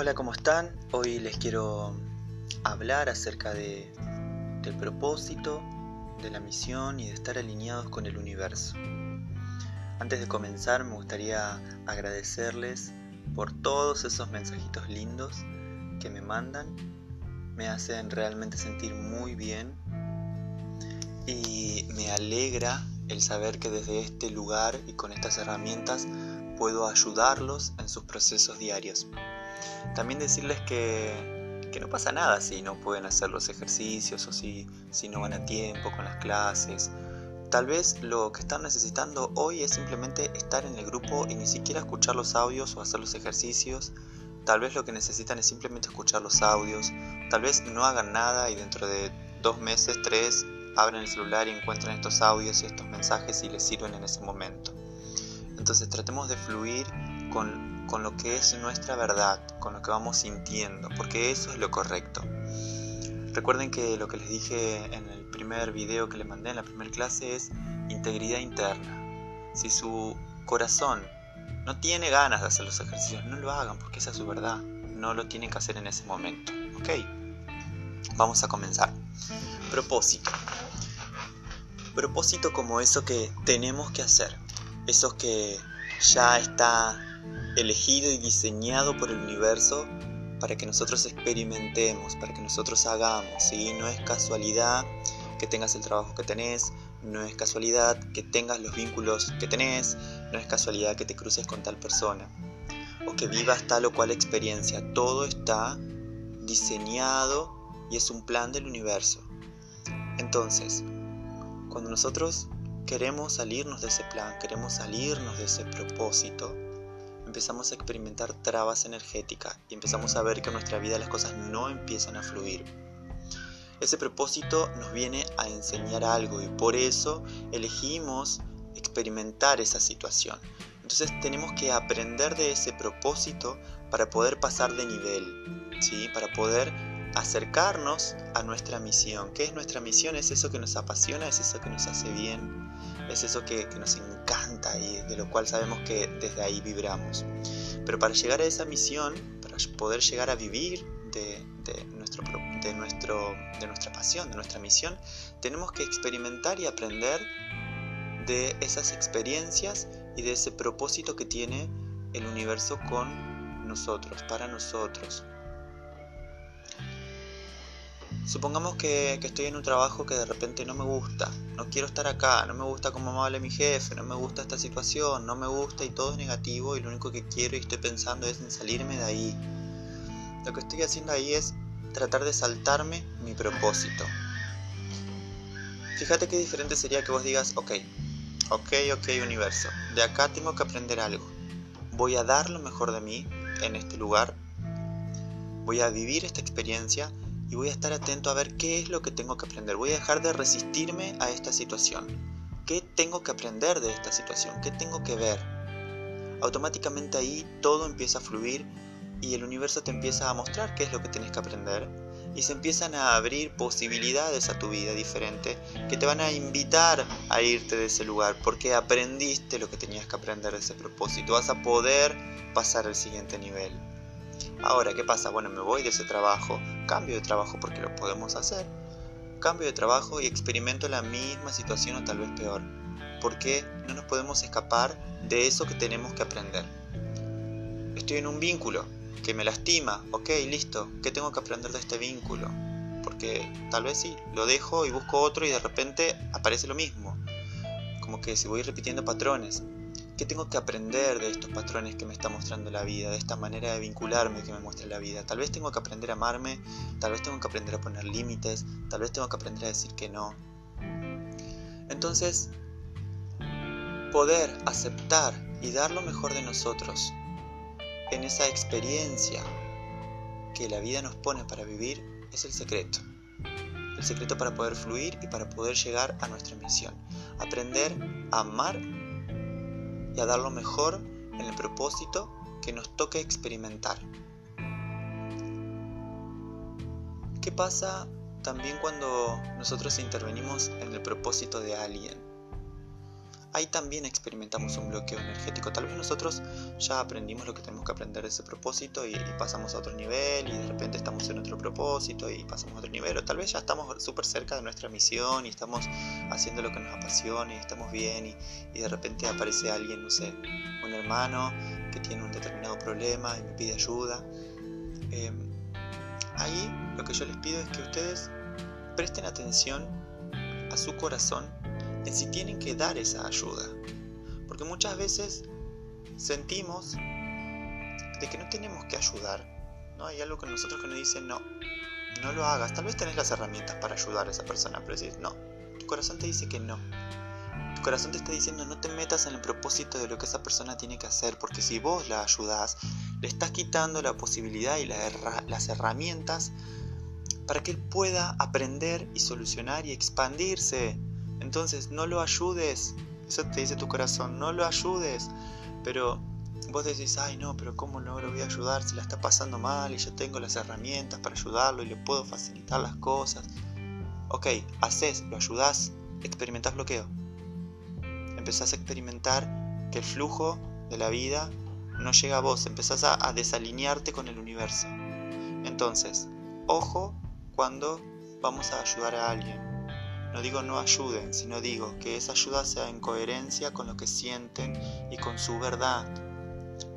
Hola, ¿cómo están? Hoy les quiero hablar acerca de, del propósito, de la misión y de estar alineados con el universo. Antes de comenzar me gustaría agradecerles por todos esos mensajitos lindos que me mandan. Me hacen realmente sentir muy bien y me alegra el saber que desde este lugar y con estas herramientas puedo ayudarlos en sus procesos diarios. También decirles que, que no pasa nada si no pueden hacer los ejercicios o si, si no van a tiempo con las clases. Tal vez lo que están necesitando hoy es simplemente estar en el grupo y ni siquiera escuchar los audios o hacer los ejercicios. Tal vez lo que necesitan es simplemente escuchar los audios. Tal vez no hagan nada y dentro de dos meses, tres, abren el celular y encuentran estos audios y estos mensajes y les sirven en ese momento. Entonces tratemos de fluir con, con lo que es nuestra verdad, con lo que vamos sintiendo, porque eso es lo correcto. Recuerden que lo que les dije en el primer video que les mandé en la primera clase es integridad interna. Si su corazón no tiene ganas de hacer los ejercicios, no lo hagan porque esa es su verdad. No lo tienen que hacer en ese momento. ¿Ok? Vamos a comenzar. Propósito. Propósito como eso que tenemos que hacer. Eso que ya está elegido y diseñado por el universo para que nosotros experimentemos, para que nosotros hagamos. ¿sí? No es casualidad que tengas el trabajo que tenés, no es casualidad que tengas los vínculos que tenés, no es casualidad que te cruces con tal persona o que vivas tal o cual experiencia. Todo está diseñado y es un plan del universo. Entonces, cuando nosotros queremos salirnos de ese plan, queremos salirnos de ese propósito, empezamos a experimentar trabas energéticas y empezamos a ver que en nuestra vida las cosas no empiezan a fluir. Ese propósito nos viene a enseñar algo y por eso elegimos experimentar esa situación. Entonces tenemos que aprender de ese propósito para poder pasar de nivel, ¿sí? para poder acercarnos a nuestra misión. ¿Qué es nuestra misión? Es eso que nos apasiona, es eso que nos hace bien, es eso que, nos encanta y de lo cual sabemos que desde ahí vibramos. Pero para llegar a esa misión, para poder llegar a vivir de, nuestro, de, nuestro, de nuestra pasión, de nuestra misión, tenemos que experimentar y aprender de esas experiencias y de ese propósito que tiene el universo con nosotros, para nosotros. Supongamos que, estoy en un trabajo que de repente no me gusta, no quiero estar acá, no me gusta cómo me habla mi jefe, no me gusta esta situación, no me gusta y todo es negativo y lo único que quiero y estoy pensando es en salirme de ahí. Lo que estoy haciendo ahí es tratar de saltarme mi propósito. Fíjate qué diferente sería que vos digas, ok, ok, ok universo, de acá tengo que aprender algo. Voy a dar lo mejor de mí en este lugar, voy a vivir esta experiencia y voy a estar atento a ver qué es lo que tengo que aprender. Voy a dejar de resistirme a esta situación. ¿Qué tengo que aprender de esta situación? ¿Qué tengo que ver? Automáticamente ahí todo empieza a fluir y el universo te empieza a mostrar qué es lo que tienes que aprender y se empiezan a abrir posibilidades a tu vida diferente que te van a invitar a irte de ese lugar porque aprendiste lo que tenías que aprender de ese propósito. Vas a poder pasar al siguiente nivel. Ahora, ¿qué pasa? Bueno, me voy de ese trabajo, cambio de trabajo porque lo podemos hacer, cambio de trabajo y experimento la misma situación o tal vez peor. porque no nos podemos escapar de eso que tenemos que aprender? Estoy en un vínculo que me lastima, ok, listo, ¿qué tengo que aprender de este vínculo? Porque tal vez sí, lo dejo y busco otro y de repente aparece lo mismo. Como que si voy repitiendo patrones. ¿Qué tengo que aprender de estos patrones que me está mostrando la vida, de esta manera de vincularme que me muestra la vida? Tal vez tengo que aprender a amarme, tal vez tengo que aprender a poner límites, tal vez tengo que aprender a decir que no. Entonces, poder aceptar y dar lo mejor de nosotros en esa experiencia que la vida nos pone para vivir es el secreto. El secreto para poder fluir y para poder llegar a nuestra misión. Aprender a amar y a dar lo mejor en el propósito que nos toque experimentar. ¿Qué pasa también cuando nosotros intervenimos en el propósito de alguien? Ahí también experimentamos un bloqueo energético. Tal vez nosotros ya aprendimos lo que tenemos que aprender de ese propósito y, pasamos a otro nivel y de repente estamos en otro propósito y pasamos a otro nivel. O tal vez ya estamos súper cerca de nuestra misión y estamos haciendo lo que nos apasiona y estamos bien y, de repente aparece alguien, no sé, un hermano que tiene un determinado problema y me pide ayuda. Em, ahí lo que yo les pido es que ustedes presten atención a su corazón en si tienen que dar esa ayuda. Porque muchas veces sentimos de que no tenemos que ayudar. ¿no? Hay algo con nosotros que nos dice no, no lo hagas. Tal vez tenés las herramientas para ayudar a esa persona, pero decís no. Tu corazón te dice que no. Tu corazón te está diciendo no te metas en el propósito de lo que esa persona tiene que hacer, porque si vos la ayudás, le estás quitando la posibilidad y las herramientas para que él pueda aprender y solucionar y expandirse. Entonces no lo ayudes. Eso te dice tu corazón, no lo ayudes. Pero vos decís, ay no, pero ¿cómo no lo voy a ayudar si la está pasando mal y yo tengo las herramientas para ayudarlo y le puedo facilitar las cosas? Ok, haces, lo ayudás, experimentás bloqueo. Empezás a experimentar que el flujo de la vida no llega a vos, empezás a, a desalinearte con el universo. Entonces, ojo cuando vamos a ayudar a alguien. No digo no ayuden, sino digo que esa ayuda sea en coherencia con lo que sienten y con su verdad.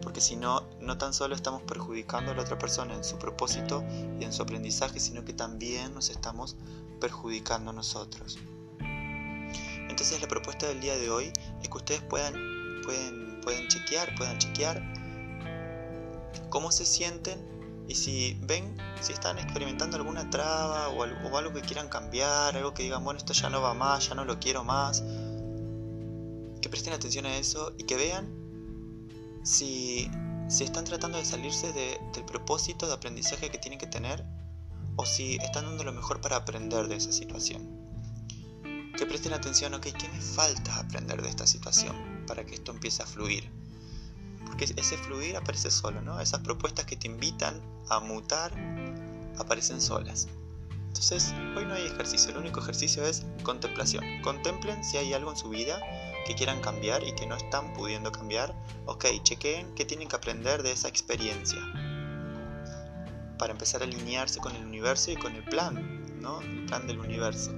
Porque si no, no tan solo estamos perjudicando a la otra persona en su propósito y en su aprendizaje, sino que también nos estamos perjudicando a nosotros. Entonces la propuesta del día de hoy es que ustedes puedan, pueden, chequear, puedan chequear cómo se sienten y si ven, si están experimentando alguna traba o algo, que quieran cambiar, algo que digan, bueno, esto ya no va más, ya no lo quiero más, que presten atención a eso y que vean si, si están tratando de salirse del propósito de aprendizaje que tienen que tener o si están dando lo mejor para aprender de esa situación. Que presten atención, ok, ¿qué me falta aprender de esta situación para que esto empiece a fluir? Porque ese fluir aparece solo, ¿no? Esas propuestas que te invitan a mutar aparecen solas. Entonces, hoy no hay ejercicio, el único ejercicio es contemplación. Contemplen si hay algo en su vida que quieran cambiar y que no están pudiendo cambiar. Ok, chequeen qué tienen que aprender de esa experiencia para empezar a alinearse con el universo y con el plan, ¿no? El plan del universo.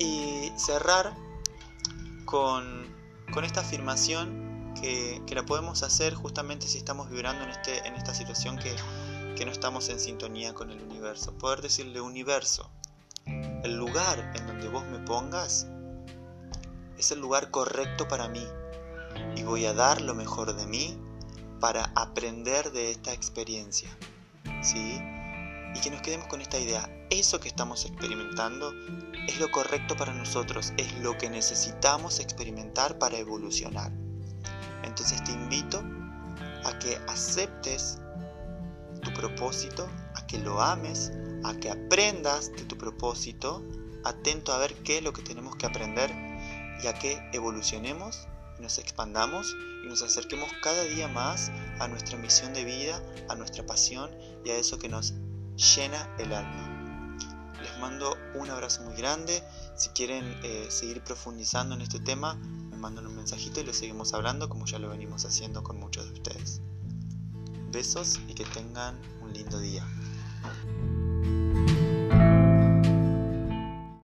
Y cerrar con, con esta afirmación que, la podemos hacer justamente si estamos vibrando en, este, en esta situación que, que no estamos en sintonía con el universo. Poder decirle universo, el lugar en donde vos me pongas es el lugar correcto para mí y voy a dar lo mejor de mí para aprender de esta experiencia. ¿Sí? Y que nos quedemos con esta idea. Eso que estamos experimentando es lo correcto para nosotros, es lo que necesitamos experimentar para evolucionar. Entonces te invito a que aceptes tu propósito, a que lo ames, a que aprendas de tu propósito, atento a ver qué es lo que tenemos que aprender y a que evolucionemos, nos expandamos y nos acerquemos cada día más a nuestra misión de vida, a nuestra pasión y a eso que nos llena el alma. Les mando un abrazo muy grande. Si quieren eh, seguir profundizando en este tema, mandan un mensajito y lo seguimos hablando como ya lo venimos haciendo con muchos de ustedes. Besos y que tengan un lindo día.